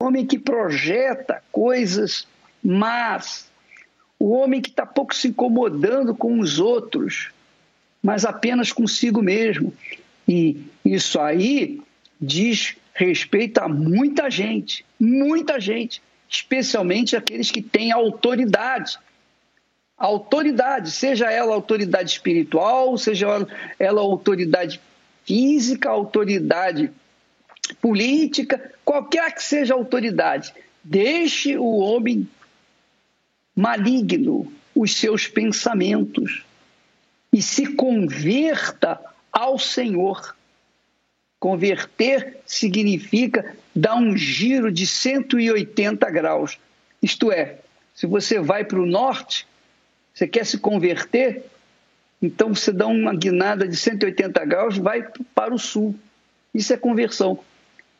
homem que projeta coisas más, o homem que está pouco se incomodando com os outros, mas apenas consigo mesmo. E isso aí diz respeito a muita gente, muita gente, especialmente aqueles que têm autoridade. Autoridade, seja ela autoridade espiritual, seja ela autoridade física, autoridade política, qualquer que seja a autoridade, deixe o homem maligno os seus pensamentos e se converta ao Senhor. Converter significa dar um giro de 180 graus. Isto é, se você vai para o norte, você quer se converter, então você dá uma guinada de 180 graus, vai para o sul. Isso é conversão.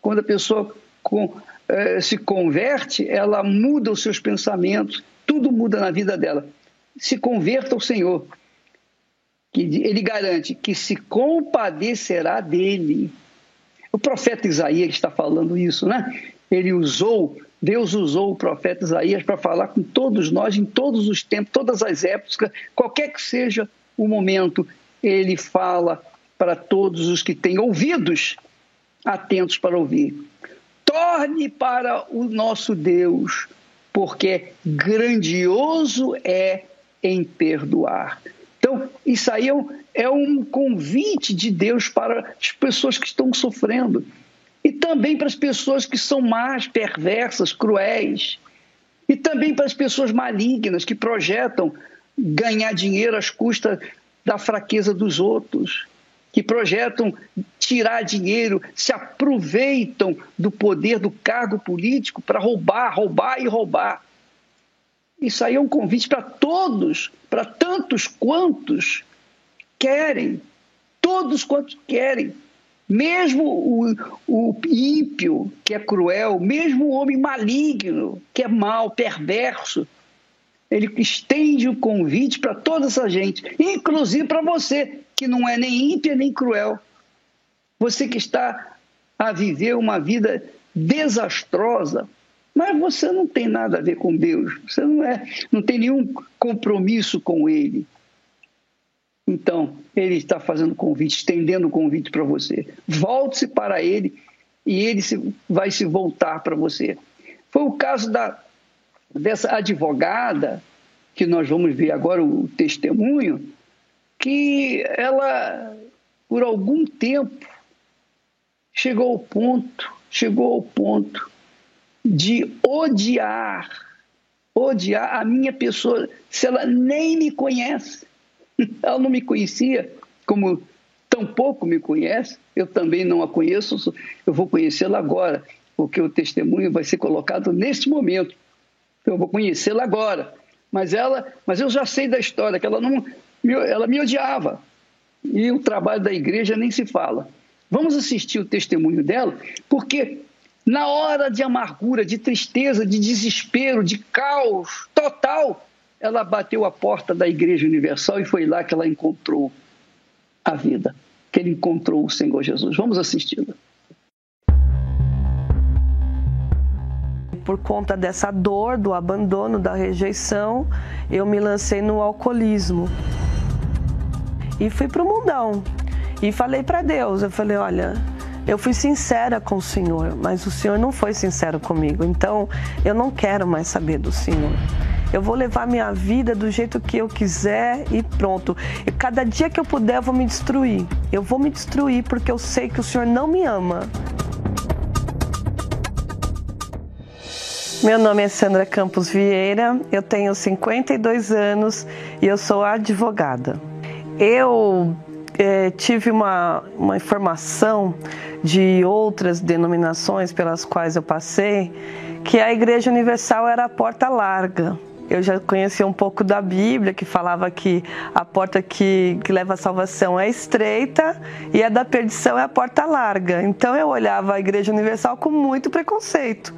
Quando a pessoa com, eh, se converte, ela muda os seus pensamentos, tudo muda na vida dela. Se converta ao Senhor. Que ele garante que se compadecerá dele. O profeta Isaías está falando isso, né? Ele usou, Deus usou o profeta Isaías para falar com todos nós em todos os tempos, todas as épocas, qualquer que seja o momento, ele fala para todos os que têm ouvidos atentos para ouvir. Torne para o nosso Deus, porque grandioso é em perdoar. Então, isso aí é um, é um convite de Deus para as pessoas que estão sofrendo e também para as pessoas que são más, perversas, cruéis, e também para as pessoas malignas que projetam ganhar dinheiro às custas da fraqueza dos outros que projetam tirar dinheiro, se aproveitam do poder do cargo político para roubar, roubar e roubar. Isso aí é um convite para todos, para tantos quantos querem, todos quantos querem. Mesmo o, o ímpio, que é cruel, mesmo o homem maligno, que é mau, perverso, ele estende o convite para toda essa gente, inclusive para você, que não é nem ímpia nem cruel. Você que está a viver uma vida desastrosa, mas você não tem nada a ver com Deus, você não é, não tem nenhum compromisso com Ele. Então, Ele está fazendo convite, estendendo o convite para você. Volte-se para Ele e Ele vai se voltar para você. Foi o caso da dessa advogada, que nós vamos ver agora o testemunho, que ela, por algum tempo, chegou ao ponto, chegou ao ponto de odiar, odiar a minha pessoa, se ela nem me conhece. Ela não me conhecia, como tão pouco me conhece, eu também não a conheço, eu vou conhecê-la agora, porque o testemunho vai ser colocado neste momento eu vou conhecê-la agora. Mas ela, mas eu já sei da história que ela não, ela me odiava. E o trabalho da igreja nem se fala. Vamos assistir o testemunho dela, porque na hora de amargura, de tristeza, de desespero, de caos total, ela bateu a porta da Igreja Universal e foi lá que ela encontrou a vida, que ele encontrou o Senhor Jesus. Vamos assisti-la. por conta dessa dor, do abandono, da rejeição, eu me lancei no alcoolismo. E fui pro mundão. E falei para Deus, eu falei, olha, eu fui sincera com o Senhor, mas o Senhor não foi sincero comigo. Então, eu não quero mais saber do Senhor. Eu vou levar minha vida do jeito que eu quiser e pronto. E cada dia que eu puder, eu vou me destruir. Eu vou me destruir porque eu sei que o Senhor não me ama. Meu nome é Sandra Campos Vieira, eu tenho 52 anos e eu sou advogada. Eu é, tive uma, uma informação de outras denominações pelas quais eu passei que a Igreja Universal era a porta larga eu já conhecia um pouco da Bíblia, que falava que a porta que, que leva à salvação é estreita e a da perdição é a porta larga. Então eu olhava a Igreja Universal com muito preconceito.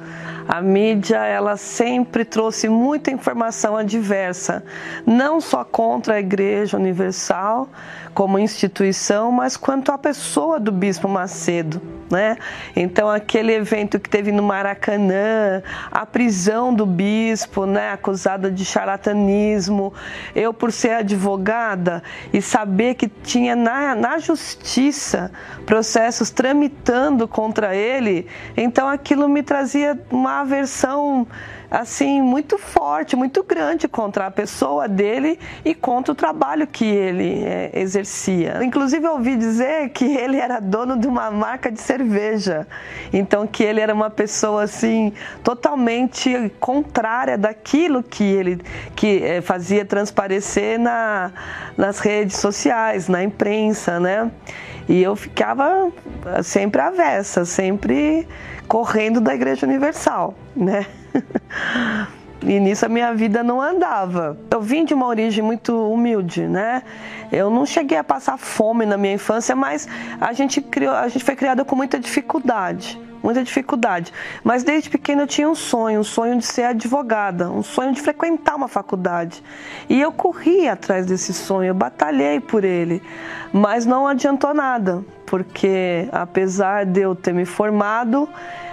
A mídia, ela sempre trouxe muita informação adversa, não só contra a Igreja Universal como instituição, mas quanto à pessoa do Bispo Macedo. né? Então aquele evento que teve no Maracanã, a prisão do bispo, né, acusada de charlatanismo, eu por ser advogada e saber que tinha na, na justiça processos tramitando contra ele, então aquilo me trazia uma aversão assim muito forte, muito grande contra a pessoa dele e contra o trabalho que ele é, exercia. Inclusive eu ouvi dizer que ele era dono de uma marca de cerveja, então que ele era uma pessoa assim totalmente contrária daquilo que ele que é, fazia transparecer na, nas redes sociais, na imprensa, né? E eu ficava sempre avessa, sempre correndo da Igreja Universal, né? E nisso a minha vida não andava. Eu vim de uma origem muito humilde, né? Eu não cheguei a passar fome na minha infância, mas a gente, criou, a gente foi criada com muita dificuldade muita dificuldade. Mas desde pequena eu tinha um sonho, um sonho de ser advogada, um sonho de frequentar uma faculdade. E eu corri atrás desse sonho, eu batalhei por ele, mas não adiantou nada, porque apesar de eu ter me formado,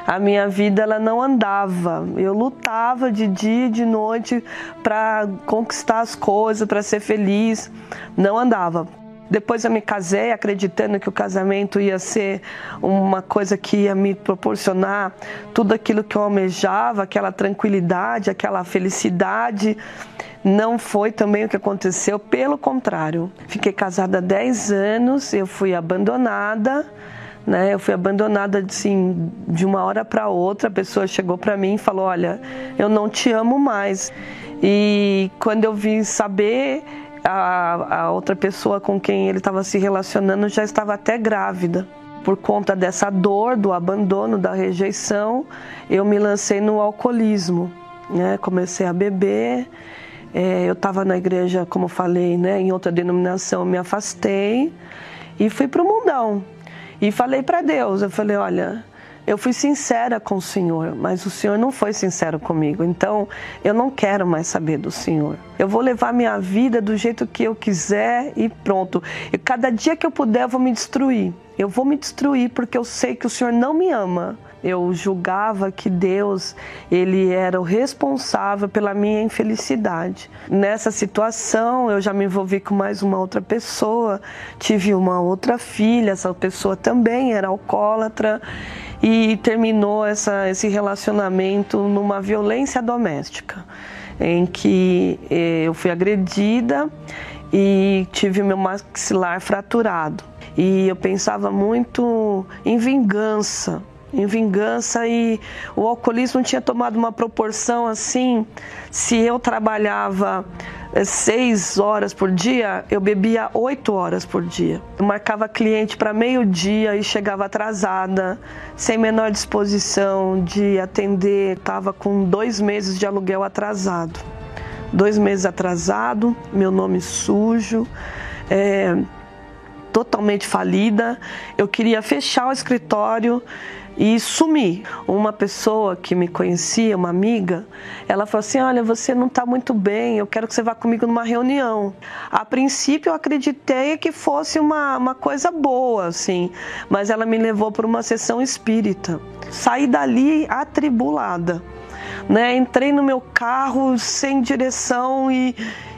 a minha vida ela não andava. Eu lutava de dia e de noite para conquistar as coisas, para ser feliz. Não andava. Depois eu me casei acreditando que o casamento ia ser uma coisa que ia me proporcionar tudo aquilo que eu almejava, aquela tranquilidade, aquela felicidade. Não foi também o que aconteceu, pelo contrário. Fiquei casada há 10 anos, eu fui abandonada né? Eu fui abandonada assim, de uma hora para outra. A pessoa chegou para mim e falou: Olha, eu não te amo mais. E quando eu vim saber, a, a outra pessoa com quem ele estava se relacionando já estava até grávida. Por conta dessa dor, do abandono, da rejeição, eu me lancei no alcoolismo. Né? Comecei a beber. É, eu estava na igreja, como falei, né? em outra denominação, me afastei e fui para o mundão. E falei para Deus, eu falei, olha, eu fui sincera com o Senhor, mas o Senhor não foi sincero comigo. Então, eu não quero mais saber do Senhor. Eu vou levar minha vida do jeito que eu quiser e pronto. E cada dia que eu puder, eu vou me destruir. Eu vou me destruir porque eu sei que o Senhor não me ama eu julgava que Deus ele era o responsável pela minha infelicidade. Nessa situação, eu já me envolvi com mais uma outra pessoa, tive uma outra filha, essa pessoa também era alcoólatra e terminou essa, esse relacionamento numa violência doméstica, em que eh, eu fui agredida e tive meu maxilar fraturado. E eu pensava muito em vingança, em vingança e o alcoolismo tinha tomado uma proporção assim. Se eu trabalhava seis horas por dia, eu bebia oito horas por dia. Eu marcava cliente para meio-dia e chegava atrasada, sem menor disposição de atender. Estava com dois meses de aluguel atrasado. Dois meses atrasado, meu nome sujo. É, totalmente falida. Eu queria fechar o escritório e sumi. Uma pessoa que me conhecia, uma amiga, ela falou assim: Olha, você não está muito bem, eu quero que você vá comigo numa reunião. A princípio eu acreditei que fosse uma, uma coisa boa, assim, mas ela me levou para uma sessão espírita. Saí dali atribulada. Né? Entrei no meu carro sem direção e,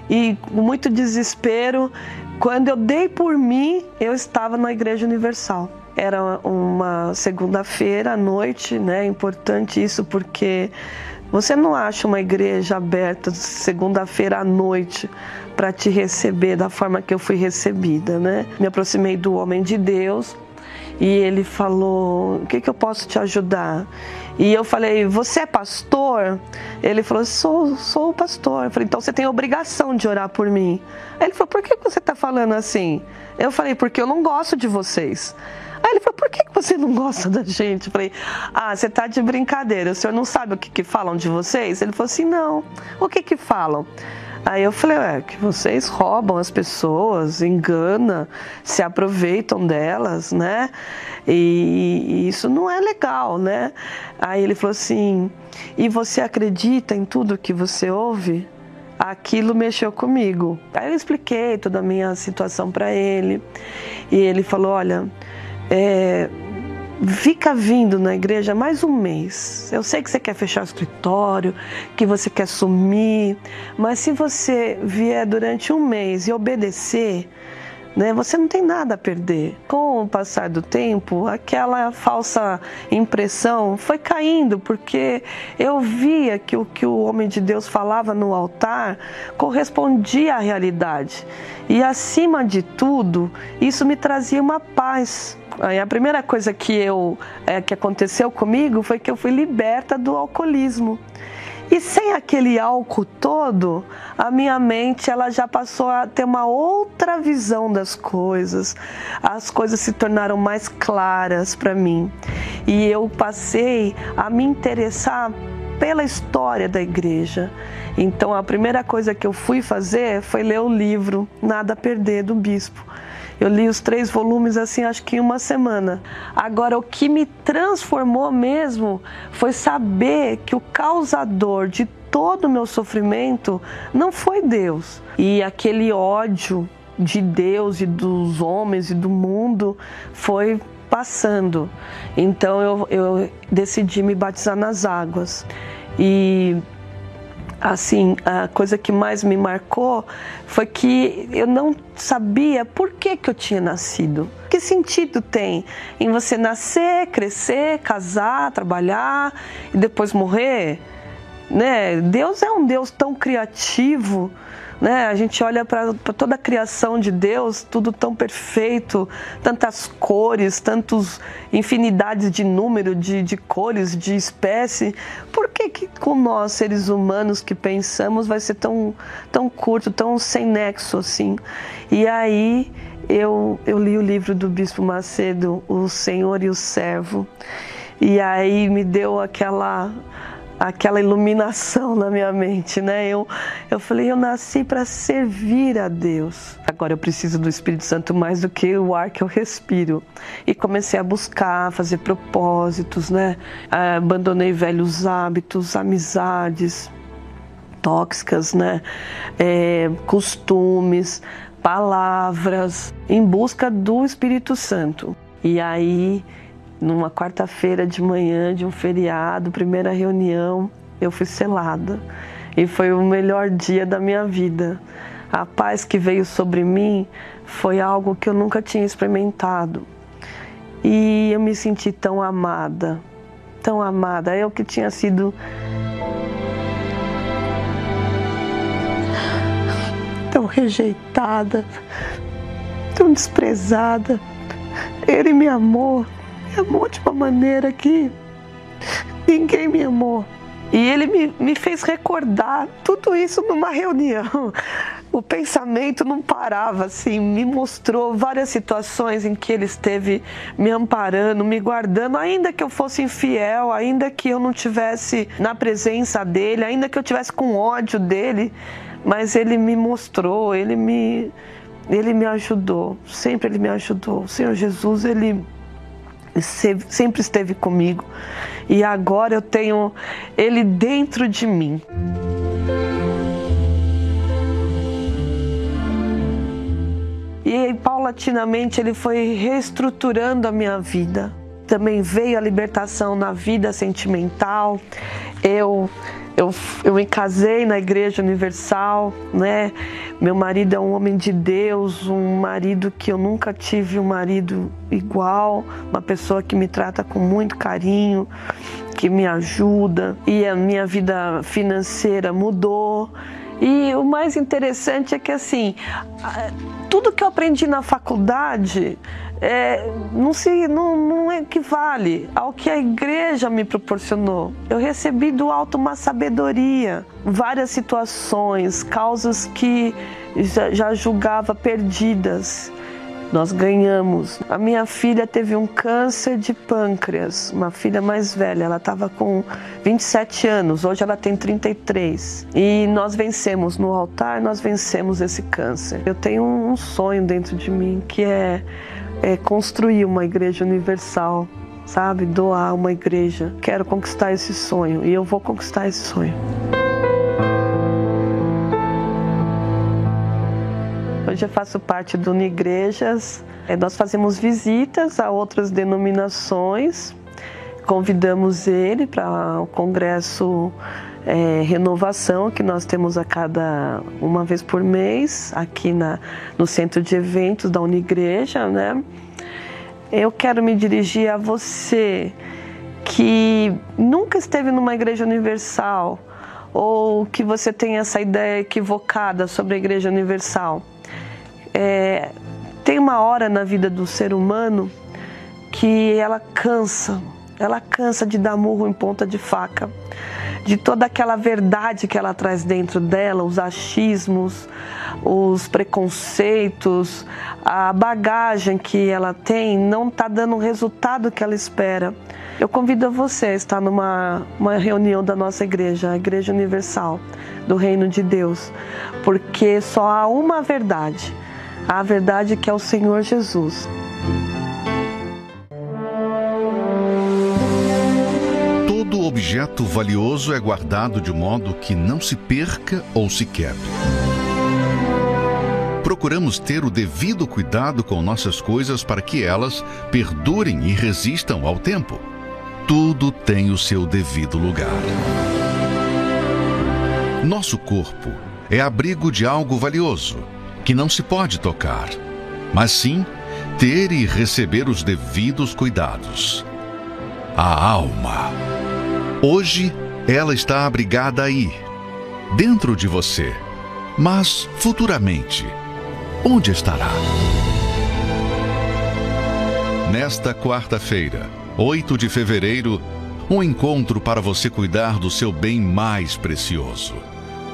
e com muito desespero. Quando eu dei por mim, eu estava na Igreja Universal. Era uma segunda-feira à noite, né? Importante isso porque você não acha uma igreja aberta segunda-feira à noite para te receber da forma que eu fui recebida, né? Me aproximei do homem de Deus e ele falou: "O que, que eu posso te ajudar?" E eu falei: "Você é pastor?" Ele falou: "Sou, sou pastor." Eu falei: "Então você tem obrigação de orar por mim." Ele falou: "Por que você está falando assim?" Eu falei: "Porque eu não gosto de vocês." Aí ele falou, por que você não gosta da gente? Eu falei, ah, você tá de brincadeira, o senhor não sabe o que, que falam de vocês? Ele falou assim, não, o que que falam? Aí eu falei, é, que vocês roubam as pessoas, enganam, se aproveitam delas, né? E, e isso não é legal, né? Aí ele falou assim, e você acredita em tudo que você ouve? Aquilo mexeu comigo. Aí eu expliquei toda a minha situação para ele. E ele falou, olha, é, fica vindo na igreja mais um mês. Eu sei que você quer fechar o escritório, que você quer sumir, mas se você vier durante um mês e obedecer, né, você não tem nada a perder. Com o passar do tempo, aquela falsa impressão foi caindo, porque eu via que o que o homem de Deus falava no altar correspondia à realidade. E acima de tudo, isso me trazia uma paz Aí a primeira coisa que eu é, que aconteceu comigo foi que eu fui liberta do alcoolismo. E sem aquele álcool todo, a minha mente ela já passou a ter uma outra visão das coisas. As coisas se tornaram mais claras para mim. E eu passei a me interessar pela história da igreja. Então a primeira coisa que eu fui fazer foi ler o livro Nada a Perder do Bispo. Eu li os três volumes assim, acho que em uma semana. Agora, o que me transformou mesmo foi saber que o causador de todo o meu sofrimento não foi Deus. E aquele ódio de Deus e dos homens e do mundo foi passando. Então eu, eu decidi me batizar nas águas. E assim, a coisa que mais me marcou foi que eu não sabia por que, que eu tinha nascido. Que sentido tem em você nascer, crescer, casar, trabalhar e depois morrer? Né? Deus é um Deus tão criativo né? A gente olha para toda a criação de Deus, tudo tão perfeito, tantas cores, tantos infinidades de número, de, de cores, de espécie. Por que, que com nós, seres humanos que pensamos, vai ser tão, tão curto, tão sem nexo assim? E aí eu, eu li o livro do Bispo Macedo, O Senhor e o Servo, e aí me deu aquela aquela iluminação na minha mente, né? Eu, eu falei, eu nasci para servir a Deus. Agora eu preciso do Espírito Santo mais do que o ar que eu respiro. E comecei a buscar, fazer propósitos, né? Ah, abandonei velhos hábitos, amizades tóxicas, né? É, costumes, palavras, em busca do Espírito Santo. E aí numa quarta-feira de manhã de um feriado, primeira reunião, eu fui selada. E foi o melhor dia da minha vida. A paz que veio sobre mim foi algo que eu nunca tinha experimentado. E eu me senti tão amada, tão amada. Eu que tinha sido tão rejeitada, tão desprezada. Ele me amou me amou de uma maneira que ninguém me amou. E ele me, me fez recordar tudo isso numa reunião. O pensamento não parava, assim, me mostrou várias situações em que ele esteve me amparando, me guardando, ainda que eu fosse infiel, ainda que eu não tivesse na presença dele, ainda que eu tivesse com ódio dele, mas ele me mostrou, ele me, ele me ajudou, sempre ele me ajudou. O Senhor Jesus, ele sempre esteve comigo e agora eu tenho Ele dentro de mim. E paulatinamente ele foi reestruturando a minha vida. Também veio a libertação na vida sentimental. Eu eu, eu me casei na Igreja Universal, né? Meu marido é um homem de Deus, um marido que eu nunca tive um marido igual, uma pessoa que me trata com muito carinho, que me ajuda. E a minha vida financeira mudou. E o mais interessante é que assim, tudo que eu aprendi na faculdade é, não, se, não, não equivale ao que a igreja me proporcionou. Eu recebi do alto uma sabedoria, várias situações, causas que já, já julgava perdidas. Nós ganhamos. A minha filha teve um câncer de pâncreas, uma filha mais velha. Ela estava com 27 anos, hoje ela tem 33. E nós vencemos no altar, nós vencemos esse câncer. Eu tenho um sonho dentro de mim que é é, construir uma igreja universal, sabe? Doar uma igreja. Quero conquistar esse sonho e eu vou conquistar esse sonho. Hoje eu faço parte do Unigrejas. É, nós fazemos visitas a outras denominações, convidamos ele para o congresso é, renovação que nós temos a cada uma vez por mês aqui na, no centro de eventos da Unigreja, né? Eu quero me dirigir a você que nunca esteve numa igreja universal ou que você tem essa ideia equivocada sobre a igreja universal. É, tem uma hora na vida do ser humano que ela cansa, ela cansa de dar murro em ponta de faca de toda aquela verdade que ela traz dentro dela, os achismos, os preconceitos, a bagagem que ela tem, não está dando o resultado que ela espera. Eu convido você a estar numa uma reunião da nossa igreja, a Igreja Universal do Reino de Deus, porque só há uma verdade, a verdade que é o Senhor Jesus. Objeto valioso é guardado de modo que não se perca ou se quebre. Procuramos ter o devido cuidado com nossas coisas para que elas perdurem e resistam ao tempo. Tudo tem o seu devido lugar. Nosso corpo é abrigo de algo valioso, que não se pode tocar, mas sim ter e receber os devidos cuidados. A alma Hoje, ela está abrigada aí, dentro de você. Mas, futuramente, onde estará? Nesta quarta-feira, 8 de fevereiro, um encontro para você cuidar do seu bem mais precioso.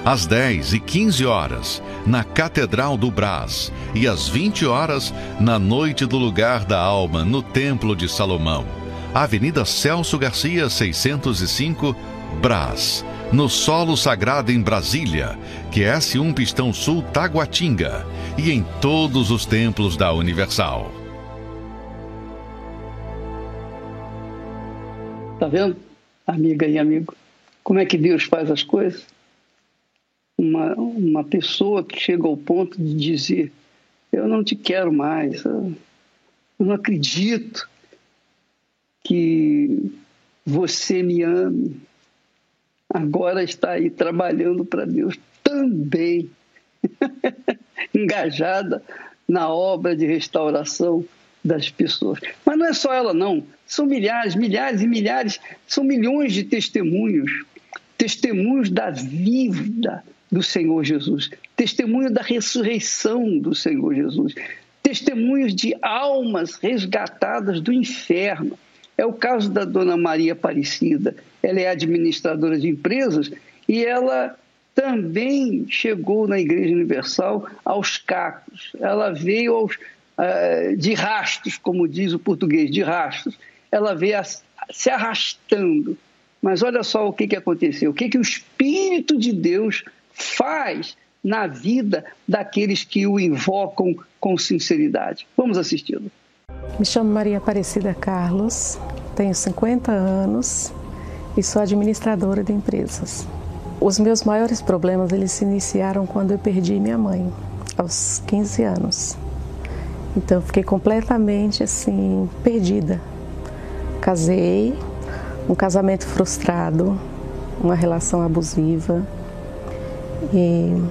Às 10 e 15 horas, na Catedral do Brás, e às 20 horas, na Noite do Lugar da Alma, no Templo de Salomão Avenida Celso Garcia, 605, Brás, no Solo Sagrado em Brasília, QS1 Pistão Sul Taguatinga e em todos os templos da Universal. Tá vendo, amiga e amigo, como é que Deus faz as coisas? Uma, uma pessoa que chega ao ponto de dizer: Eu não te quero mais, eu não acredito que você me ame, agora está aí trabalhando para Deus também, engajada na obra de restauração das pessoas. Mas não é só ela, não. São milhares, milhares e milhares, são milhões de testemunhos. Testemunhos da vida do Senhor Jesus, testemunho da ressurreição do Senhor Jesus, testemunhos de almas resgatadas do inferno, é o caso da dona Maria Aparecida. Ela é administradora de empresas e ela também chegou na Igreja Universal aos cacos. Ela veio aos, uh, de rastros, como diz o português, de rastros. Ela veio a, se arrastando. Mas olha só o que, que aconteceu. O que, que o Espírito de Deus faz na vida daqueles que o invocam com sinceridade. Vamos assisti-lo. Me chamo Maria Aparecida Carlos, tenho 50 anos e sou administradora de empresas. Os meus maiores problemas eles se iniciaram quando eu perdi minha mãe, aos 15 anos. Então fiquei completamente assim perdida. Casei, um casamento frustrado, uma relação abusiva e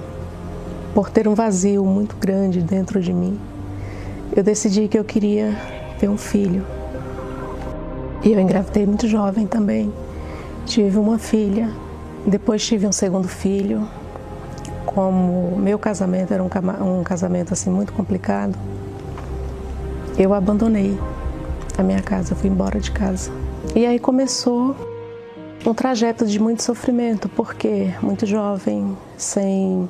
por ter um vazio muito grande dentro de mim, eu decidi que eu queria ter um filho. E eu engravidei muito jovem também. Tive uma filha, depois tive um segundo filho. Como meu casamento era um, casamento assim muito complicado, eu abandonei a minha casa, fui embora de casa. E aí começou um trajeto de muito sofrimento, porque muito jovem, sem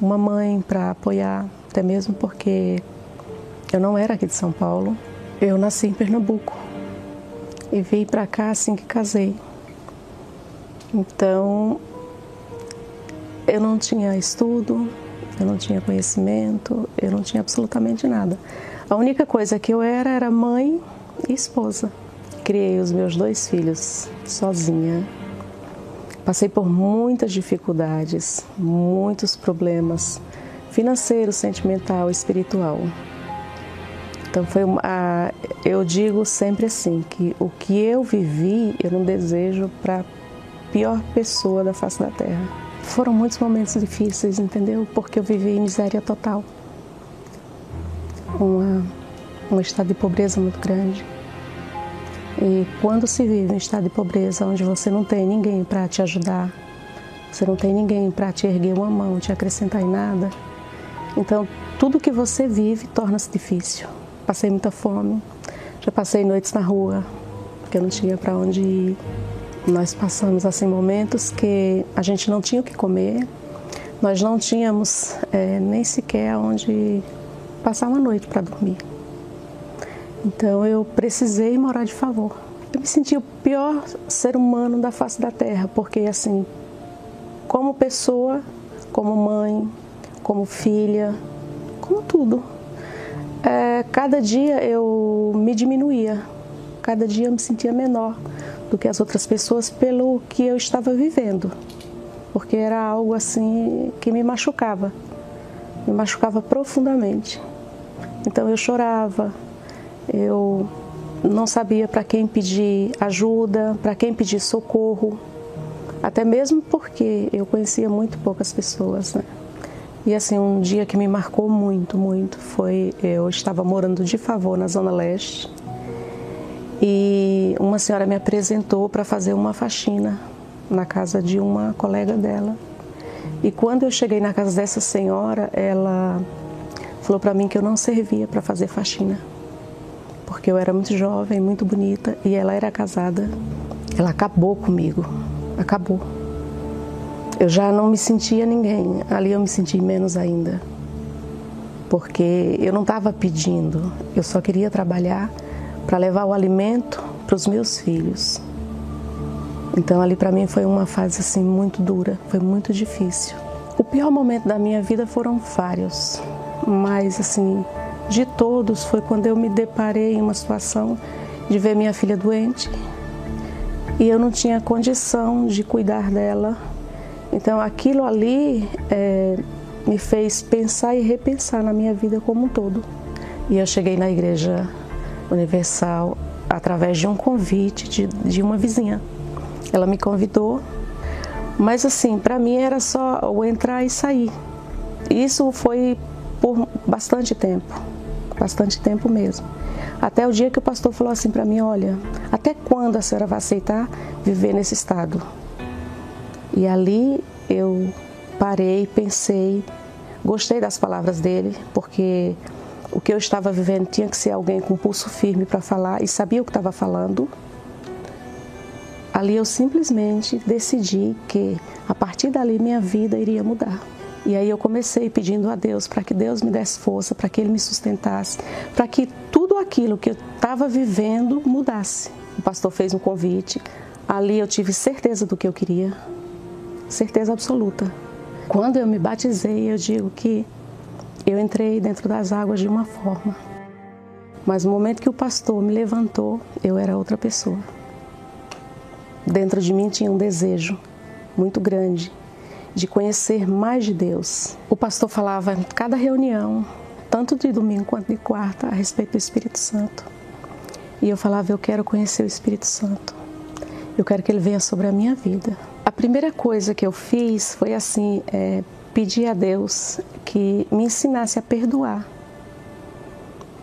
uma mãe para apoiar, até mesmo porque eu não era aqui de São Paulo. Eu nasci em Pernambuco e vim para cá assim que casei. Então, eu não tinha estudo, eu não tinha conhecimento, eu não tinha absolutamente nada. A única coisa que eu era era mãe e esposa. Criei os meus dois filhos sozinha. Passei por muitas dificuldades, muitos problemas financeiro, sentimental, espiritual. Então foi uma, eu digo sempre assim que o que eu vivi eu não desejo para pior pessoa da face da terra. Foram muitos momentos difíceis, entendeu? Porque eu vivi em miséria total. Uma, um estado de pobreza muito grande. E quando se vive em estado de pobreza, onde você não tem ninguém para te ajudar, você não tem ninguém para te erguer uma mão, te acrescentar em nada, então tudo que você vive torna-se difícil passei muita fome, já passei noites na rua, porque eu não tinha para onde ir. Nós passamos assim momentos que a gente não tinha o que comer, nós não tínhamos é, nem sequer onde passar uma noite para dormir. Então eu precisei morar de favor. Eu me senti o pior ser humano da face da terra, porque assim, como pessoa, como mãe, como filha, como tudo, é, cada dia eu me diminuía, cada dia eu me sentia menor do que as outras pessoas pelo que eu estava vivendo, porque era algo assim que me machucava, me machucava profundamente. Então eu chorava, eu não sabia para quem pedir ajuda, para quem pedir socorro, até mesmo porque eu conhecia muito poucas pessoas, né? E assim, um dia que me marcou muito, muito foi eu estava morando de favor na Zona Leste e uma senhora me apresentou para fazer uma faxina na casa de uma colega dela. E quando eu cheguei na casa dessa senhora, ela falou para mim que eu não servia para fazer faxina, porque eu era muito jovem, muito bonita e ela era casada. Ela acabou comigo, acabou. Eu já não me sentia ninguém, ali eu me senti menos ainda. Porque eu não estava pedindo, eu só queria trabalhar para levar o alimento para os meus filhos. Então ali para mim foi uma fase assim muito dura, foi muito difícil. O pior momento da minha vida foram vários, mas assim, de todos foi quando eu me deparei em uma situação de ver minha filha doente e eu não tinha condição de cuidar dela então aquilo ali é, me fez pensar e repensar na minha vida como um todo. E eu cheguei na Igreja Universal através de um convite de, de uma vizinha. Ela me convidou, mas assim, para mim era só o entrar e sair. Isso foi por bastante tempo, bastante tempo mesmo. Até o dia que o pastor falou assim para mim: Olha, até quando a senhora vai aceitar viver nesse estado? E ali eu parei, pensei, gostei das palavras dele, porque o que eu estava vivendo tinha que ser alguém com pulso firme para falar e sabia o que estava falando. Ali eu simplesmente decidi que a partir dali minha vida iria mudar. E aí eu comecei pedindo a Deus para que Deus me desse força, para que Ele me sustentasse, para que tudo aquilo que eu estava vivendo mudasse. O pastor fez um convite, ali eu tive certeza do que eu queria, certeza absoluta. Quando eu me batizei, eu digo que eu entrei dentro das águas de uma forma, mas no momento que o pastor me levantou, eu era outra pessoa. Dentro de mim tinha um desejo muito grande de conhecer mais de Deus. O pastor falava em cada reunião, tanto de domingo quanto de quarta, a respeito do Espírito Santo. E eu falava: Eu quero conhecer o Espírito Santo. Eu quero que ele venha sobre a minha vida. A primeira coisa que eu fiz foi assim, é, pedir a Deus que me ensinasse a perdoar,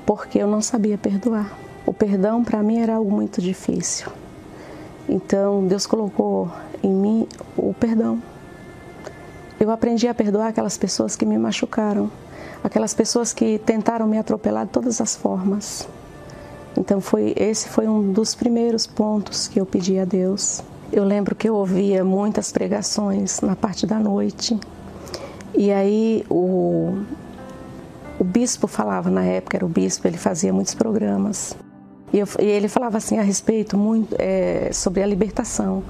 porque eu não sabia perdoar. O perdão para mim era algo muito difícil. Então Deus colocou em mim o perdão. Eu aprendi a perdoar aquelas pessoas que me machucaram, aquelas pessoas que tentaram me atropelar de todas as formas. Então foi esse foi um dos primeiros pontos que eu pedi a Deus. Eu lembro que eu ouvia muitas pregações na parte da noite. E aí o, o bispo falava na época, era o bispo, ele fazia muitos programas. E, eu, e ele falava assim a respeito muito é, sobre a libertação,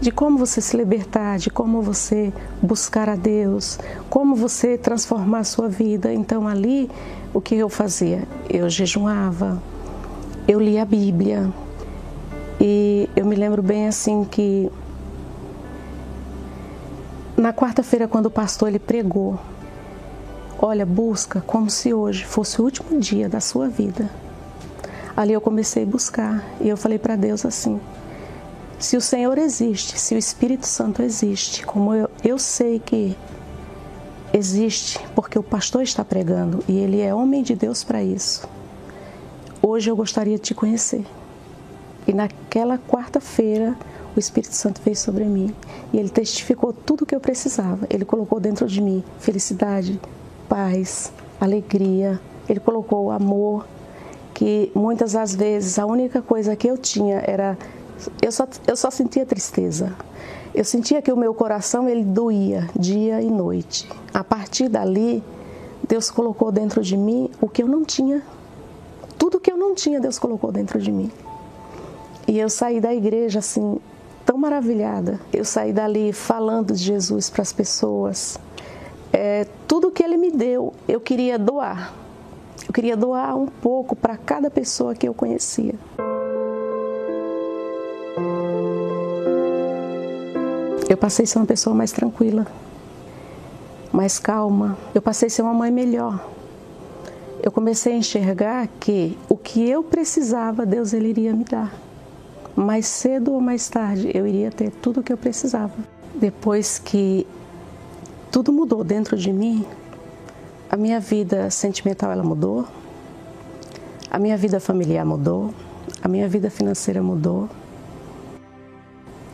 de como você se libertar, de como você buscar a Deus, como você transformar a sua vida. Então ali o que eu fazia? Eu jejuava, eu lia a Bíblia, e eu me lembro bem assim que na quarta-feira quando o pastor ele pregou, Olha, busca como se hoje fosse o último dia da sua vida. Ali eu comecei a buscar e eu falei para Deus assim: se o Senhor existe, se o Espírito Santo existe, como eu, eu sei que existe, porque o pastor está pregando e ele é homem de Deus para isso. Hoje eu gostaria de te conhecer. E naquela quarta-feira, o Espírito Santo veio sobre mim e ele testificou tudo o que eu precisava. Ele colocou dentro de mim felicidade, paz, alegria. Ele colocou amor, que muitas das vezes a única coisa que eu tinha era eu só, eu só sentia tristeza. Eu sentia que o meu coração ele doía dia e noite. A partir dali, Deus colocou dentro de mim o que eu não tinha. Tudo que eu não tinha, Deus colocou dentro de mim. E eu saí da igreja assim, tão maravilhada. Eu saí dali falando de Jesus para as pessoas. É, tudo que Ele me deu, eu queria doar. Eu queria doar um pouco para cada pessoa que eu conhecia. Eu passei a ser uma pessoa mais tranquila, mais calma. Eu passei a ser uma mãe melhor. Eu comecei a enxergar que o que eu precisava, Deus ele iria me dar. Mais cedo ou mais tarde, eu iria ter tudo o que eu precisava. Depois que tudo mudou dentro de mim, a minha vida sentimental ela mudou, a minha vida familiar mudou, a minha vida financeira mudou.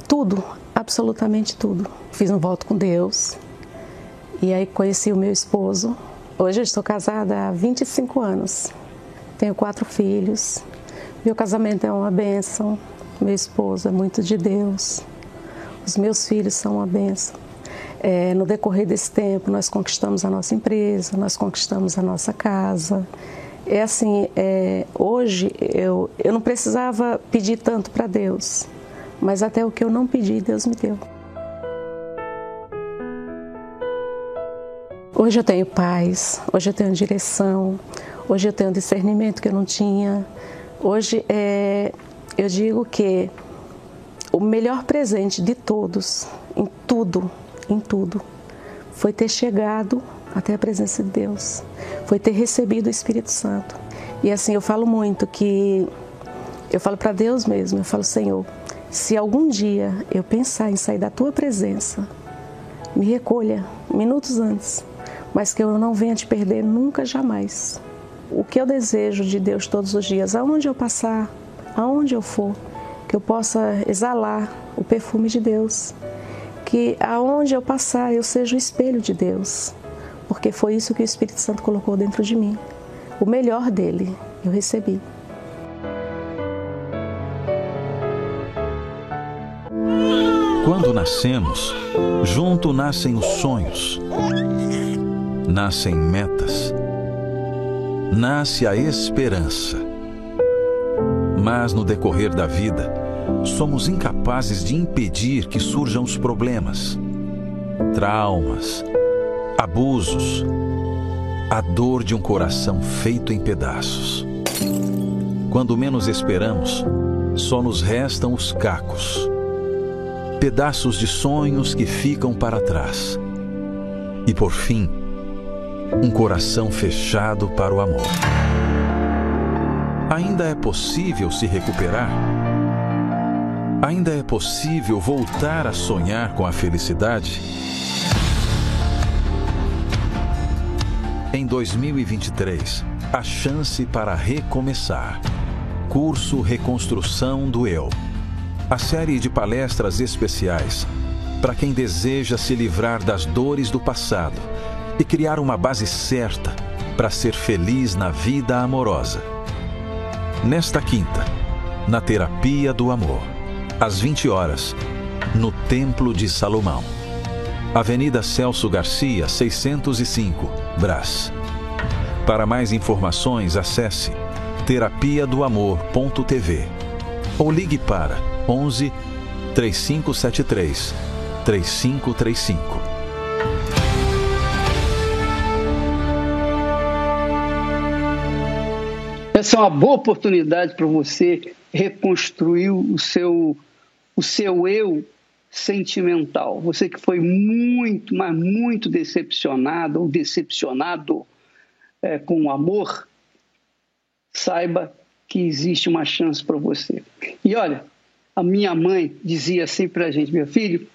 Tudo absolutamente tudo. Fiz um voto com Deus e aí conheci o meu esposo. Hoje eu estou casada há 25 anos. Tenho quatro filhos. Meu casamento é uma bênção. Meu esposo é muito de Deus. Os meus filhos são uma bênção. É, no decorrer desse tempo, nós conquistamos a nossa empresa, nós conquistamos a nossa casa. É assim, é, hoje eu, eu não precisava pedir tanto para Deus mas até o que eu não pedi, Deus me deu. Hoje eu tenho paz, hoje eu tenho direção, hoje eu tenho discernimento que eu não tinha. Hoje é, eu digo que o melhor presente de todos, em tudo, em tudo, foi ter chegado até a presença de Deus, foi ter recebido o Espírito Santo. E assim eu falo muito que eu falo para Deus mesmo, eu falo Senhor, se algum dia eu pensar em sair da tua presença, me recolha minutos antes, mas que eu não venha te perder nunca jamais. O que eu desejo de Deus todos os dias, aonde eu passar, aonde eu for, que eu possa exalar o perfume de Deus, que aonde eu passar eu seja o espelho de Deus, porque foi isso que o Espírito Santo colocou dentro de mim. O melhor dele eu recebi. Quando nascemos, junto nascem os sonhos, nascem metas, nasce a esperança. Mas no decorrer da vida, somos incapazes de impedir que surjam os problemas, traumas, abusos, a dor de um coração feito em pedaços. Quando menos esperamos, só nos restam os cacos pedaços de sonhos que ficam para trás. E por fim, um coração fechado para o amor. Ainda é possível se recuperar? Ainda é possível voltar a sonhar com a felicidade? Em 2023, a chance para recomeçar. Curso Reconstrução do Eu a série de palestras especiais para quem deseja se livrar das dores do passado e criar uma base certa para ser feliz na vida amorosa. Nesta quinta, na Terapia do Amor, às 20 horas, no Templo de Salomão. Avenida Celso Garcia, 605, Brás. Para mais informações, acesse terapia do amor.tv ou ligue para 11 3573 3535. Essa é uma boa oportunidade para você reconstruir o seu, o seu eu sentimental, você que foi muito, mas muito decepcionado ou decepcionado é, com o amor, saiba que existe uma chance para você. E olha, a minha mãe dizia sempre para a gente, meu filho,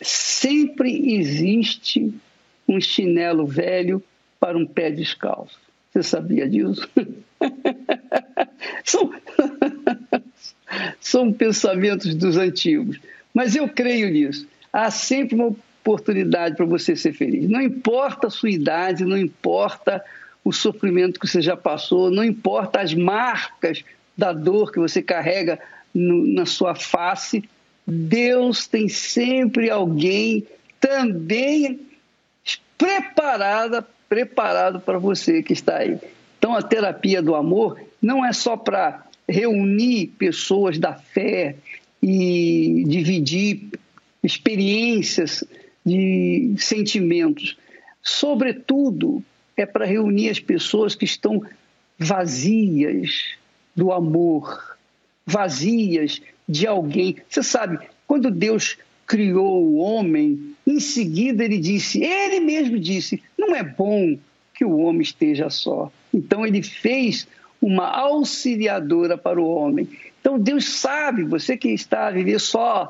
sempre existe um chinelo velho para um pé descalço. Você sabia disso? são, são pensamentos dos antigos. Mas eu creio nisso. Há sempre uma oportunidade para você ser feliz. Não importa a sua idade, não importa o sofrimento que você já passou, não importa as marcas da dor que você carrega no, na sua face, Deus tem sempre alguém também preparada, preparado para você que está aí. Então a terapia do amor não é só para reunir pessoas da fé e dividir experiências de sentimentos. Sobretudo, é para reunir as pessoas que estão vazias do amor, vazias de alguém. Você sabe, quando Deus criou o homem, em seguida ele disse, ele mesmo disse, não é bom que o homem esteja só. Então ele fez uma auxiliadora para o homem. Então Deus sabe, você que está a viver só,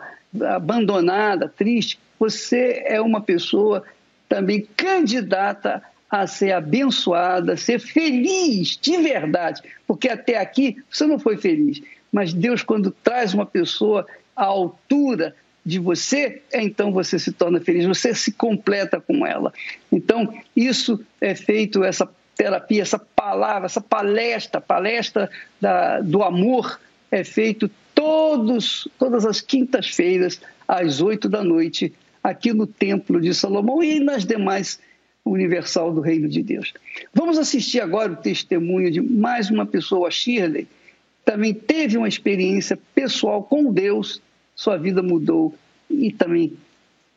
abandonada, triste, você é uma pessoa também candidata a ser abençoada, a ser feliz de verdade, porque até aqui você não foi feliz. Mas Deus, quando traz uma pessoa à altura de você, então você se torna feliz, você se completa com ela. Então, isso é feito, essa terapia, essa palavra, essa palestra, palestra da, do amor, é feito todos, todas as quintas-feiras, às oito da noite, aqui no Templo de Salomão e nas demais universal do Reino de Deus. Vamos assistir agora o testemunho de mais uma pessoa, Shirley, também teve uma experiência pessoal com Deus, sua vida mudou e também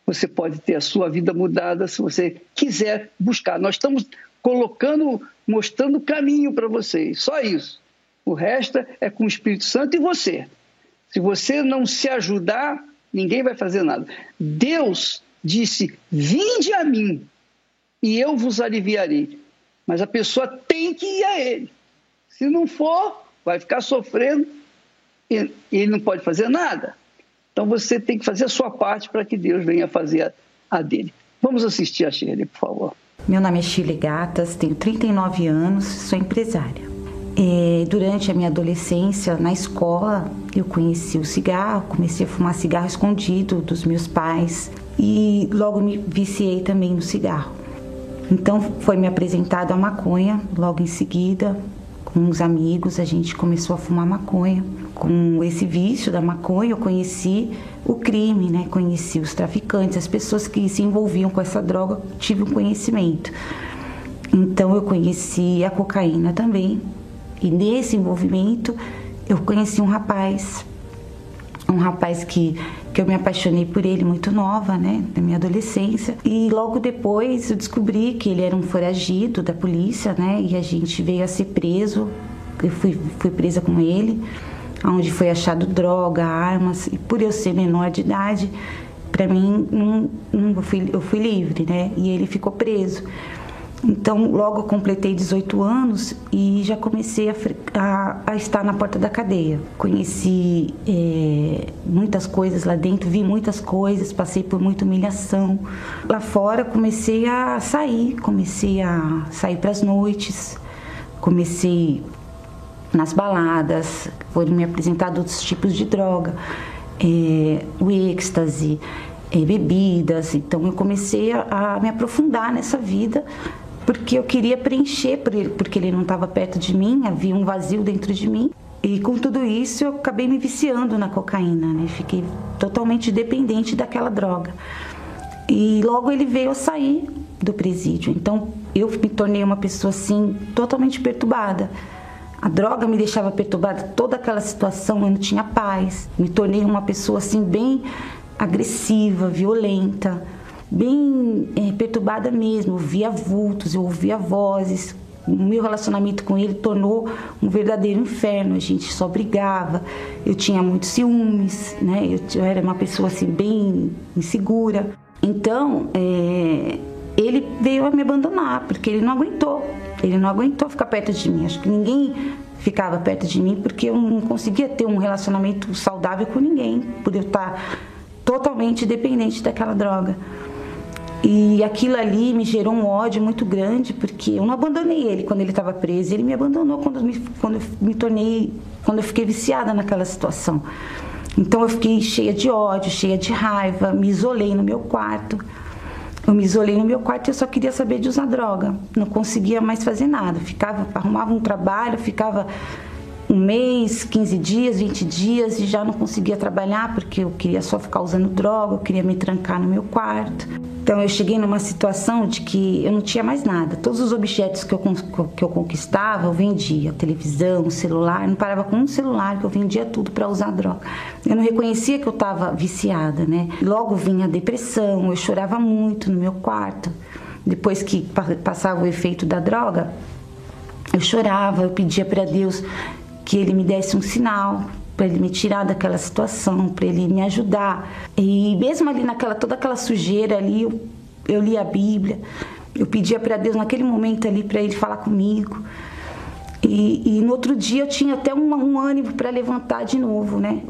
você pode ter a sua vida mudada se você quiser buscar. Nós estamos colocando, mostrando o caminho para vocês, só isso. O resto é com o Espírito Santo e você. Se você não se ajudar, ninguém vai fazer nada. Deus disse: Vinde a mim, e eu vos aliviarei. Mas a pessoa tem que ir a ele. Se não for, vai ficar sofrendo e ele não pode fazer nada. Então você tem que fazer a sua parte para que Deus venha fazer a, a dele. Vamos assistir a Shirley, por favor. Meu nome é Shirley Gatas, tenho 39 anos, sou empresária. É, durante a minha adolescência, na escola, eu conheci o cigarro, comecei a fumar cigarro escondido dos meus pais e logo me viciei também no cigarro. Então foi me apresentada a maconha, logo em seguida, com uns amigos, a gente começou a fumar maconha. Com esse vício da maconha, eu conheci o crime, né? Conheci os traficantes, as pessoas que se envolviam com essa droga, tive um conhecimento. Então eu conheci a cocaína também. E nesse envolvimento eu conheci um rapaz, um rapaz que que eu me apaixonei por ele muito nova, né, na minha adolescência. E logo depois eu descobri que ele era um foragido da polícia, né, e a gente veio a ser preso. Eu fui, fui presa com ele, onde foi achado droga, armas, e por eu ser menor de idade, para mim não, não, eu, fui, eu fui livre, né, e ele ficou preso. Então, logo completei 18 anos e já comecei a, a, a estar na porta da cadeia. Conheci é, muitas coisas lá dentro, vi muitas coisas, passei por muita humilhação. Lá fora, comecei a sair, comecei a sair para as noites, comecei nas baladas, foram me apresentados outros tipos de droga, é, o êxtase, é, bebidas. Então, eu comecei a, a me aprofundar nessa vida porque eu queria preencher por ele, porque ele não estava perto de mim, havia um vazio dentro de mim. E com tudo isso eu acabei me viciando na cocaína, né? Fiquei totalmente dependente daquela droga. E logo ele veio a sair do presídio. Então eu me tornei uma pessoa assim totalmente perturbada. A droga me deixava perturbada, toda aquela situação eu não tinha paz. Me tornei uma pessoa assim bem agressiva, violenta bem é, perturbada mesmo, eu via vultos, eu ouvia vozes, O meu relacionamento com ele tornou um verdadeiro inferno. A gente só brigava. Eu tinha muitos ciúmes, né? Eu, eu era uma pessoa assim bem insegura. Então, é, ele veio a me abandonar porque ele não aguentou. Ele não aguentou ficar perto de mim. Acho que ninguém ficava perto de mim porque eu não conseguia ter um relacionamento saudável com ninguém, por eu estar totalmente dependente daquela droga. E aquilo ali me gerou um ódio muito grande, porque eu não abandonei ele quando ele estava preso, ele me abandonou quando, me, quando eu me tornei, quando eu fiquei viciada naquela situação. Então eu fiquei cheia de ódio, cheia de raiva, me isolei no meu quarto. Eu me isolei no meu quarto e eu só queria saber de usar droga. Não conseguia mais fazer nada. Ficava, arrumava um trabalho, ficava um mês, 15 dias, 20 dias e já não conseguia trabalhar porque eu queria só ficar usando droga, eu queria me trancar no meu quarto. Então eu cheguei numa situação de que eu não tinha mais nada. Todos os objetos que eu, que eu conquistava, eu vendia. Televisão, celular, não parava com um celular que eu vendia tudo para usar droga. Eu não reconhecia que eu estava viciada, né? Logo vinha a depressão, eu chorava muito no meu quarto. Depois que passava o efeito da droga, eu chorava, eu pedia para Deus que ele me desse um sinal para ele me tirar daquela situação, para ele me ajudar. E mesmo ali naquela toda aquela sujeira ali, eu, eu li a Bíblia. Eu pedia para Deus naquele momento ali para ele falar comigo. E, e, no outro dia eu tinha até um, um ânimo para levantar de novo, né?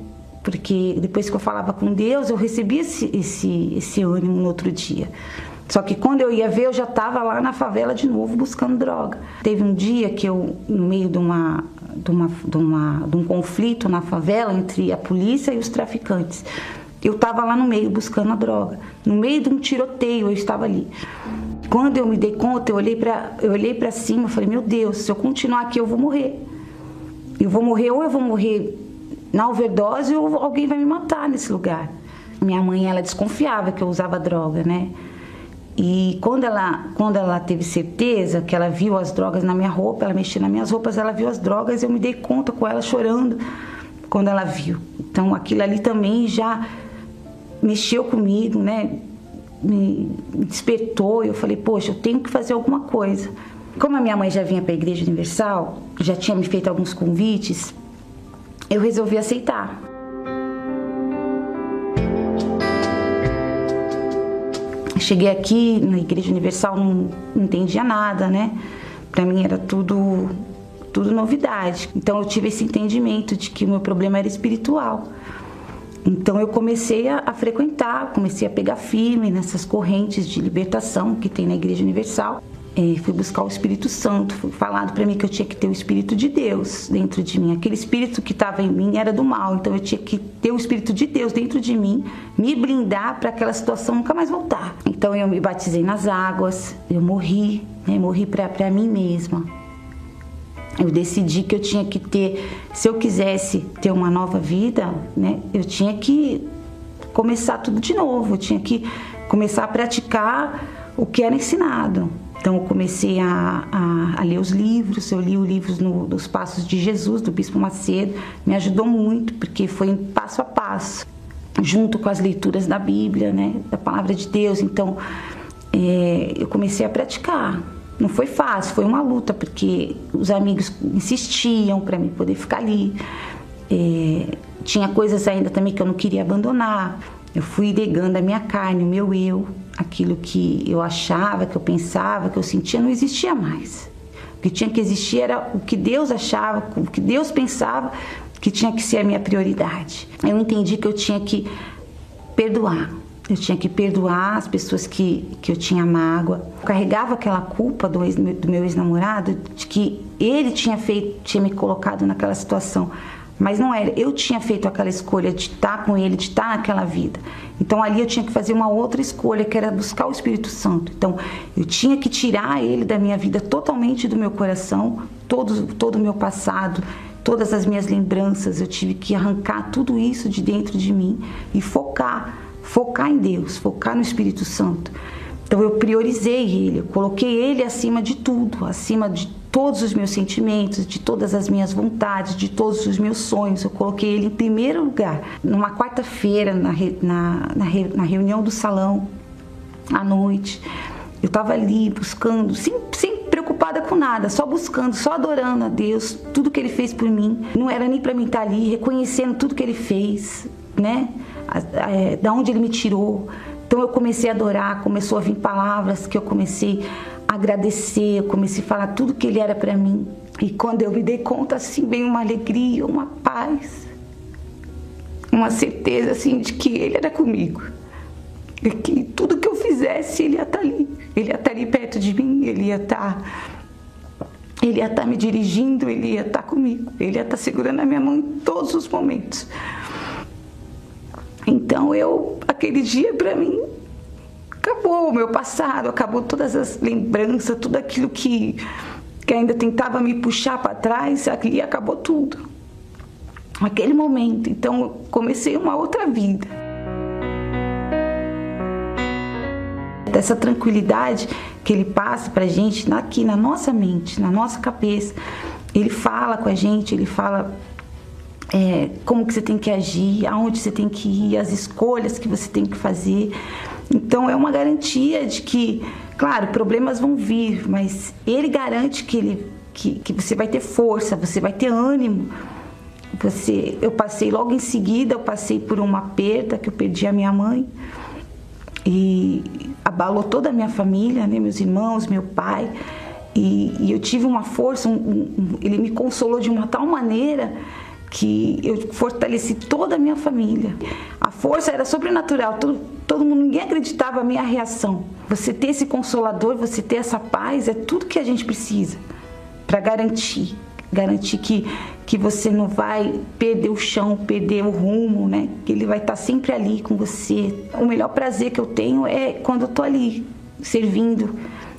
Porque depois que eu falava com Deus, eu recebia esse, esse, esse ânimo no outro dia. Só que quando eu ia ver, eu já estava lá na favela de novo buscando droga. Teve um dia que eu, no meio de uma de, uma, de, uma, de um conflito na favela entre a polícia e os traficantes. Eu estava lá no meio buscando a droga. No meio de um tiroteio, eu estava ali. Quando eu me dei conta, eu olhei para eu olhei para cima, falei: "Meu Deus, se eu continuar aqui eu vou morrer. Eu vou morrer ou eu vou morrer na overdose ou alguém vai me matar nesse lugar". Minha mãe ela desconfiava que eu usava droga, né? E quando ela, quando ela teve certeza que ela viu as drogas na minha roupa, ela mexia nas minhas roupas, ela viu as drogas, eu me dei conta com ela chorando quando ela viu. Então aquilo ali também já mexeu comigo, né? Me despertou. Eu falei, poxa, eu tenho que fazer alguma coisa. Como a minha mãe já vinha para a Igreja Universal, já tinha me feito alguns convites, eu resolvi aceitar. Cheguei aqui na Igreja Universal, não, entendia nada, né? Para mim era tudo tudo novidade. Então eu tive esse entendimento de que o meu problema era espiritual. Então eu comecei a, a, frequentar, comecei a pegar firme nessas correntes de libertação que tem na Igreja Universal. É, fui buscar o Espírito Santo, foi falado para mim que eu tinha que ter o Espírito de Deus dentro de mim. Aquele Espírito que estava em mim era do mal, então eu tinha que ter o Espírito de Deus dentro de mim, me blindar para aquela situação nunca mais voltar. Então eu me batizei nas águas, eu morri, né, morri para mim mesma. Eu decidi que eu tinha que ter, se eu quisesse ter uma nova vida, né, eu tinha que começar tudo de novo, eu tinha que começar a praticar o que era ensinado. Então eu comecei a, a, a, ler os livros, eu li os livros no, dos Passos de Jesus, do Bispo Macedo, me ajudou muito, porque foi passo a passo, junto com as leituras da Bíblia, né, da Palavra de Deus. Então é, eu comecei a praticar. Não foi fácil, foi uma luta, porque os amigos insistiam para mim poder ficar ali. É, tinha coisas ainda também que eu não queria abandonar. Eu fui negando a minha carne, o meu eu, aquilo que eu achava, que eu pensava, que eu sentia, não existia mais. O que tinha que existir era o que Deus achava, o que Deus pensava que tinha que ser a minha prioridade. Eu entendi que eu tinha que perdoar. Eu tinha que perdoar as pessoas que, que eu tinha mágoa. Eu carregava aquela culpa do, ex, do meu ex-namorado de que ele tinha feito, tinha me colocado naquela situação. Mas não era, eu tinha feito aquela escolha de estar com ele, de estar naquela vida. Então ali eu tinha que fazer uma outra escolha, que era buscar o Espírito Santo. Então eu tinha que tirar ele da minha vida totalmente do meu coração, todo todo o meu passado, todas as minhas lembranças, eu tive que arrancar tudo isso de dentro de mim e focar, focar em Deus, focar no Espírito Santo. Então eu priorizei ele, eu coloquei ele acima de tudo, acima de todos os meus sentimentos, de todas as minhas vontades, de todos os meus sonhos. Eu coloquei ele em primeiro lugar. Numa quarta-feira, na, na, na, na, reunião do salão, à noite, eu estava ali buscando, sem, sem preocupada com nada, só buscando, só adorando a Deus, tudo que Ele fez por mim. Não era nem para mim estar ali, reconhecendo tudo que Ele fez, né? É, da onde Ele me tirou. Então eu comecei a adorar, começou a vir palavras que eu comecei a agradecer, eu comecei a falar tudo que Ele era para mim. E quando eu me dei conta, assim, veio uma alegria, uma paz, uma certeza, assim, de que Ele era comigo. E que tudo que eu fizesse, Ele ia estar ali. Ele ia estar ali perto de mim, Ele ia estar... Ele ia estar me dirigindo, ele ia estar comigo, ele ia estar segurando a minha mão em todos os momentos. Então eu, aquele dia para mim, acabou o meu passado, acabou todas as lembranças, tudo aquilo que que ainda tentava me puxar para trás, ali acabou tudo. Aquele momento, então comecei uma outra vida. Dessa tranquilidade que ele passa para a gente aqui na nossa mente, na nossa cabeça. Ele fala com a gente, ele fala é, como que você tem que agir, aonde você tem que ir, as escolhas que você tem que fazer. Então é uma garantia de que, claro, problemas vão vir, mas ele garante que, ele, que, que você vai ter força, você vai ter ânimo. Você, eu passei logo em seguida, eu passei por uma perda que eu perdi a minha mãe e abalou toda a minha família, né, meus irmãos, meu pai. E, e eu tive uma força, um, um, ele me consolou de uma tal maneira que eu fortaleci toda a minha família. A força era sobrenatural, todo, todo mundo, ninguém acreditava a minha reação. Você ter esse consolador, você ter essa paz, é tudo que a gente precisa para garantir, garantir que, que você não vai perder o chão, perder o rumo, né? Que ele vai estar sempre ali com você. O melhor prazer que eu tenho é quando eu tô ali servindo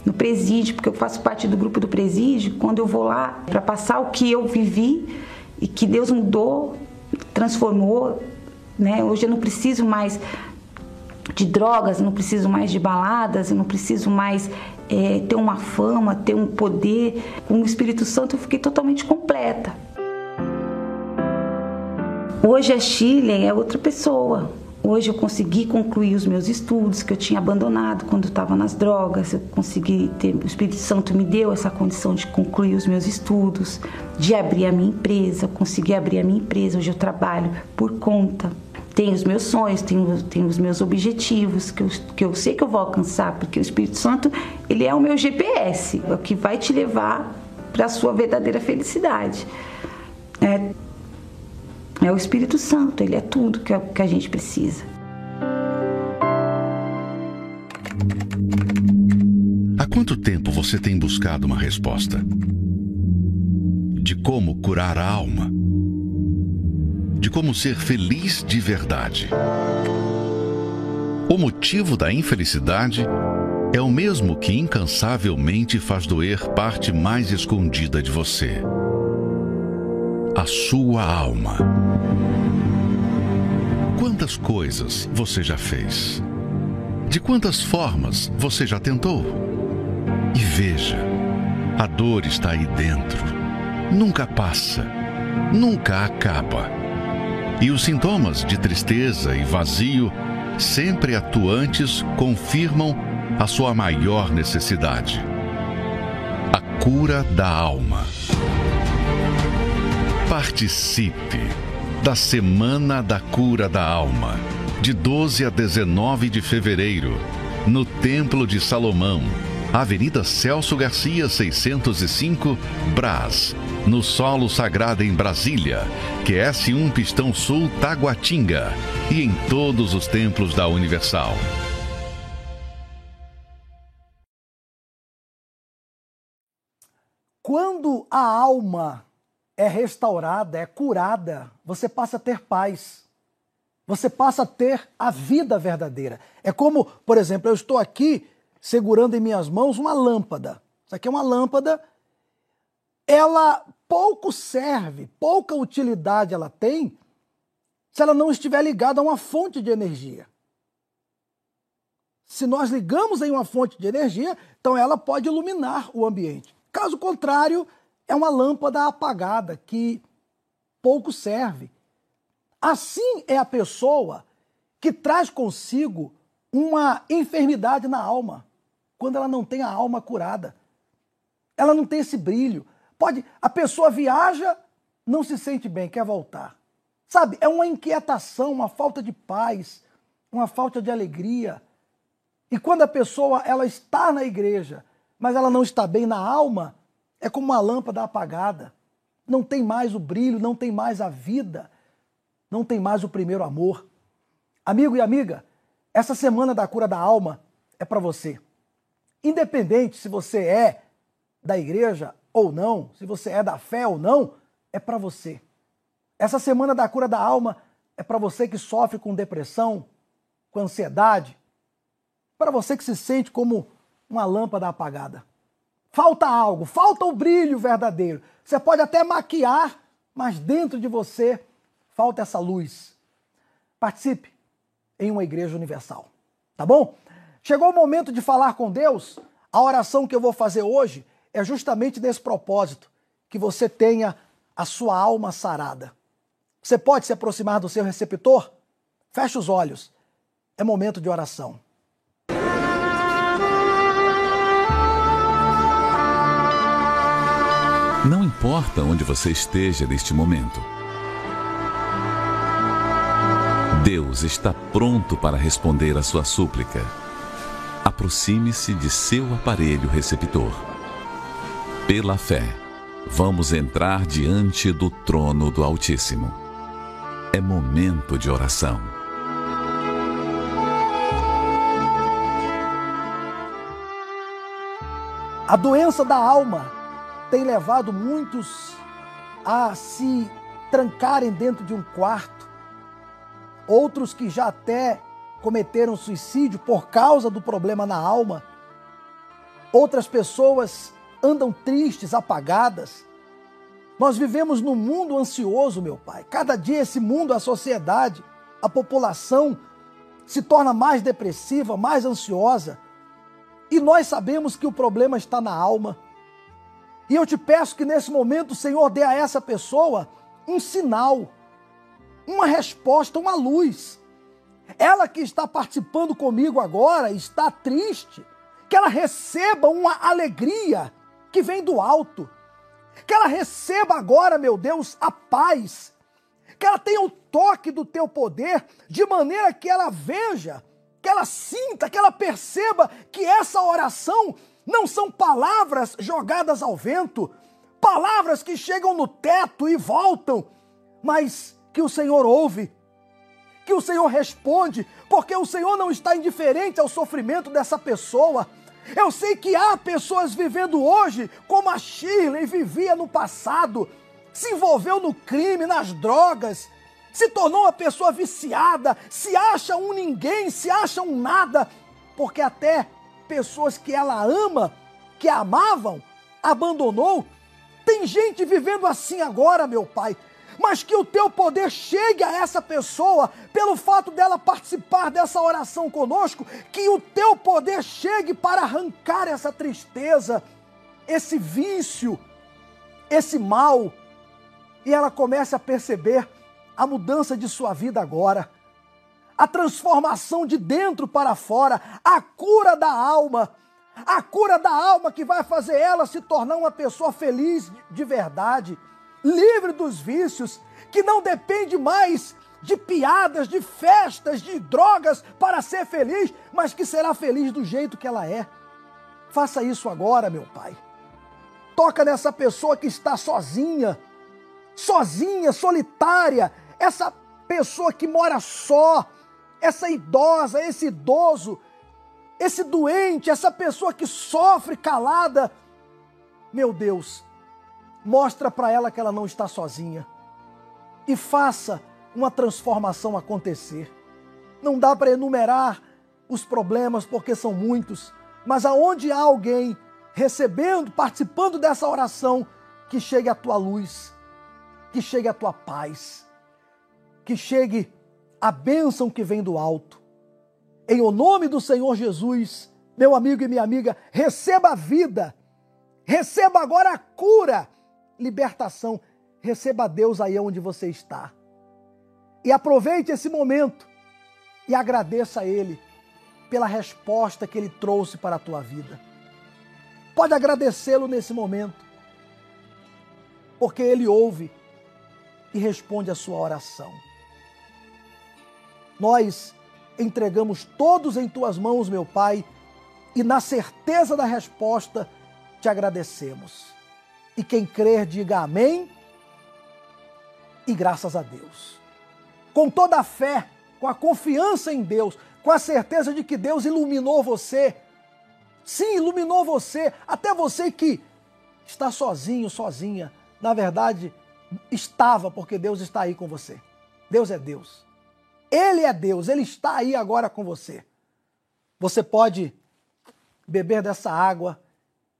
no presídio, porque eu faço parte do grupo do presídio, quando eu vou lá para passar o que eu vivi, e que Deus mudou, transformou, né? Hoje eu não preciso mais de drogas, não preciso mais de baladas, eu não preciso mais é, ter uma fama, ter um poder. Com o Espírito Santo eu fiquei totalmente completa. Hoje a Chile é outra pessoa. Hoje eu consegui concluir os meus estudos que eu tinha abandonado quando estava nas drogas. Eu consegui ter, o Espírito Santo me deu essa condição de concluir os meus estudos, de abrir a minha empresa. Eu consegui abrir a minha empresa. Hoje eu trabalho por conta. Tenho os meus sonhos, tenho, tenho os meus objetivos que eu, que eu sei que eu vou alcançar, porque o Espírito Santo ele é o meu GPS, é o que vai te levar para a sua verdadeira felicidade. É, é o Espírito Santo, ele é tudo que, que a gente precisa. Há quanto tempo você tem buscado uma resposta? De como curar a alma? De como ser feliz de verdade? O motivo da infelicidade é o mesmo que incansavelmente faz doer parte mais escondida de você a sua alma. Quantas coisas você já fez? De quantas formas você já tentou? E veja, a dor está aí dentro. Nunca passa, nunca acaba. E os sintomas de tristeza e vazio, sempre atuantes, confirmam a sua maior necessidade: a cura da alma. Participe da Semana da Cura da Alma, de 12 a 19 de fevereiro, no Templo de Salomão, Avenida Celso Garcia, 605, Brás, no Solo Sagrado em Brasília, QS1 Pistão Sul, Taguatinga e em todos os templos da Universal. Quando a alma é restaurada, é curada, você passa a ter paz. Você passa a ter a vida verdadeira. É como, por exemplo, eu estou aqui segurando em minhas mãos uma lâmpada. Isso aqui é uma lâmpada. Ela pouco serve, pouca utilidade ela tem se ela não estiver ligada a uma fonte de energia. Se nós ligamos em uma fonte de energia, então ela pode iluminar o ambiente. Caso contrário, é uma lâmpada apagada que pouco serve. Assim é a pessoa que traz consigo uma enfermidade na alma, quando ela não tem a alma curada. Ela não tem esse brilho. Pode, a pessoa viaja, não se sente bem, quer voltar. Sabe, é uma inquietação, uma falta de paz, uma falta de alegria. E quando a pessoa ela está na igreja, mas ela não está bem na alma, é como uma lâmpada apagada. Não tem mais o brilho, não tem mais a vida, não tem mais o primeiro amor. Amigo e amiga, essa semana da cura da alma é para você. Independente se você é da igreja ou não, se você é da fé ou não, é para você. Essa semana da cura da alma é para você que sofre com depressão, com ansiedade, para você que se sente como uma lâmpada apagada. Falta algo, falta o brilho verdadeiro. Você pode até maquiar, mas dentro de você falta essa luz. Participe em uma igreja universal, tá bom? Chegou o momento de falar com Deus. A oração que eu vou fazer hoje é justamente nesse propósito, que você tenha a sua alma sarada. Você pode se aproximar do seu receptor? Feche os olhos. É momento de oração. Importa onde você esteja neste momento. Deus está pronto para responder a sua súplica. Aproxime-se de seu aparelho receptor. Pela fé, vamos entrar diante do trono do Altíssimo. É momento de oração. A doença da alma tem levado muitos a se trancarem dentro de um quarto, outros que já até cometeram suicídio por causa do problema na alma, outras pessoas andam tristes, apagadas. Nós vivemos num mundo ansioso, meu Pai. Cada dia esse mundo, a sociedade, a população se torna mais depressiva, mais ansiosa. E nós sabemos que o problema está na alma. E eu te peço que nesse momento o Senhor dê a essa pessoa um sinal, uma resposta, uma luz. Ela que está participando comigo agora está triste, que ela receba uma alegria que vem do alto. Que ela receba agora, meu Deus, a paz. Que ela tenha o toque do teu poder, de maneira que ela veja, que ela sinta, que ela perceba que essa oração não são palavras jogadas ao vento, palavras que chegam no teto e voltam, mas que o Senhor ouve, que o Senhor responde, porque o Senhor não está indiferente ao sofrimento dessa pessoa. Eu sei que há pessoas vivendo hoje como a Shirley vivia no passado, se envolveu no crime, nas drogas, se tornou uma pessoa viciada, se acha um ninguém, se acha um nada, porque até pessoas que ela ama, que amavam, abandonou. Tem gente vivendo assim agora, meu Pai. Mas que o teu poder chegue a essa pessoa, pelo fato dela participar dessa oração conosco, que o teu poder chegue para arrancar essa tristeza, esse vício, esse mal, e ela comece a perceber a mudança de sua vida agora, a transformação de dentro para fora, a cura da alma. A cura da alma que vai fazer ela se tornar uma pessoa feliz de verdade livre dos vícios, que não depende mais de piadas, de festas, de drogas para ser feliz, mas que será feliz do jeito que ela é. Faça isso agora, meu Pai. Toca nessa pessoa que está sozinha, sozinha, solitária, essa pessoa que mora só, essa idosa, esse idoso, esse doente, essa pessoa que sofre calada. Meu Deus, Mostra para ela que ela não está sozinha. E faça uma transformação acontecer. Não dá para enumerar os problemas porque são muitos, mas aonde há alguém recebendo, participando dessa oração, que chegue a tua luz, que chegue a tua paz, que chegue a bênção que vem do alto. Em o nome do Senhor Jesus, meu amigo e minha amiga, receba a vida, receba agora a cura libertação. Receba Deus aí onde você está. E aproveite esse momento e agradeça a Ele pela resposta que Ele trouxe para a tua vida. pode agradecê-lo nesse momento, porque ele ouve e responde a sua oração. Nós entregamos todos em tuas mãos, meu Pai, e na certeza da resposta te agradecemos. E quem crer, diga amém e graças a Deus. Com toda a fé, com a confiança em Deus, com a certeza de que Deus iluminou você. Sim, iluminou você, até você que está sozinho, sozinha. Na verdade, estava, porque Deus está aí com você. Deus é Deus. Ele é Deus, ele está aí agora com você. Você pode beber dessa água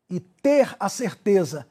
e ter a certeza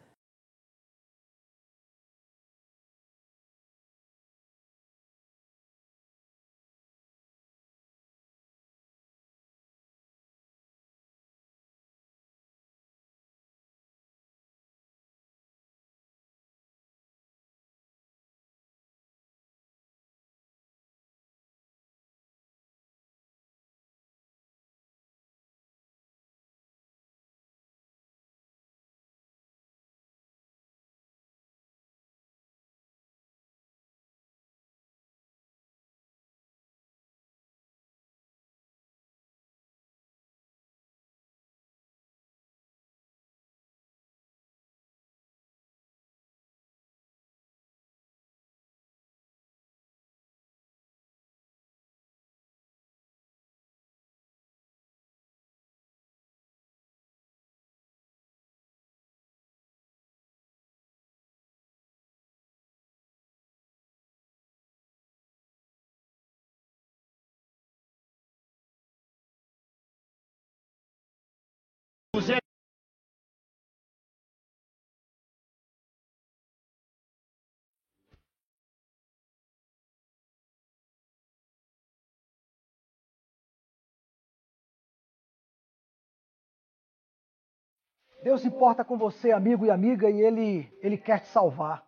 Deus se importa com você, amigo e amiga, e Ele, Ele quer te salvar.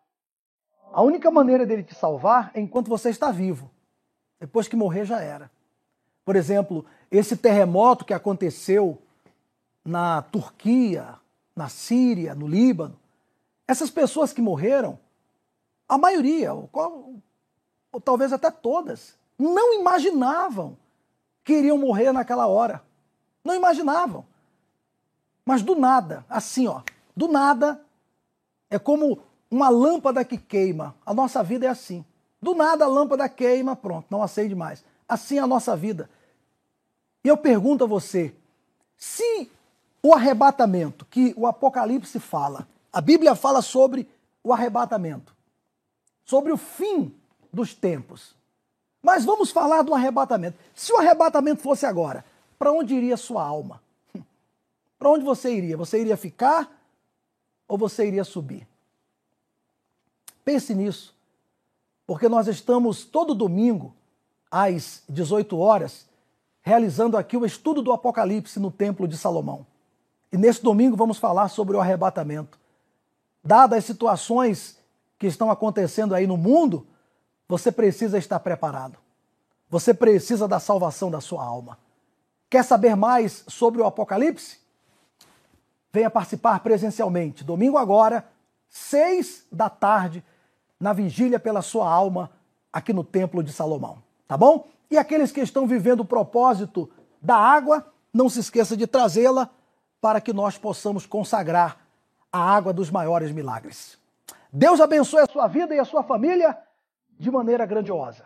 A única maneira dele te salvar é enquanto você está vivo. Depois que morrer, já era. Por exemplo, esse terremoto que aconteceu na Turquia, na Síria, no Líbano, essas pessoas que morreram, a maioria, ou, ou talvez até todas, não imaginavam que iriam morrer naquela hora. Não imaginavam. Mas do nada, assim, ó, do nada, é como uma lâmpada que queima. A nossa vida é assim. Do nada a lâmpada queima, pronto, não acende mais. Assim é a nossa vida. E eu pergunto a você: se o arrebatamento que o Apocalipse fala, a Bíblia fala sobre o arrebatamento, sobre o fim dos tempos. Mas vamos falar do arrebatamento. Se o arrebatamento fosse agora, para onde iria sua alma? Para onde você iria? Você iria ficar ou você iria subir? Pense nisso, porque nós estamos todo domingo, às 18 horas, realizando aqui o estudo do Apocalipse no Templo de Salomão. E nesse domingo vamos falar sobre o arrebatamento. Dadas as situações que estão acontecendo aí no mundo, você precisa estar preparado. Você precisa da salvação da sua alma. Quer saber mais sobre o Apocalipse? Venha participar presencialmente. Domingo agora, seis da tarde, na vigília pela sua alma, aqui no Templo de Salomão. Tá bom? E aqueles que estão vivendo o propósito da água, não se esqueça de trazê-la para que nós possamos consagrar a água dos maiores milagres. Deus abençoe a sua vida e a sua família de maneira grandiosa.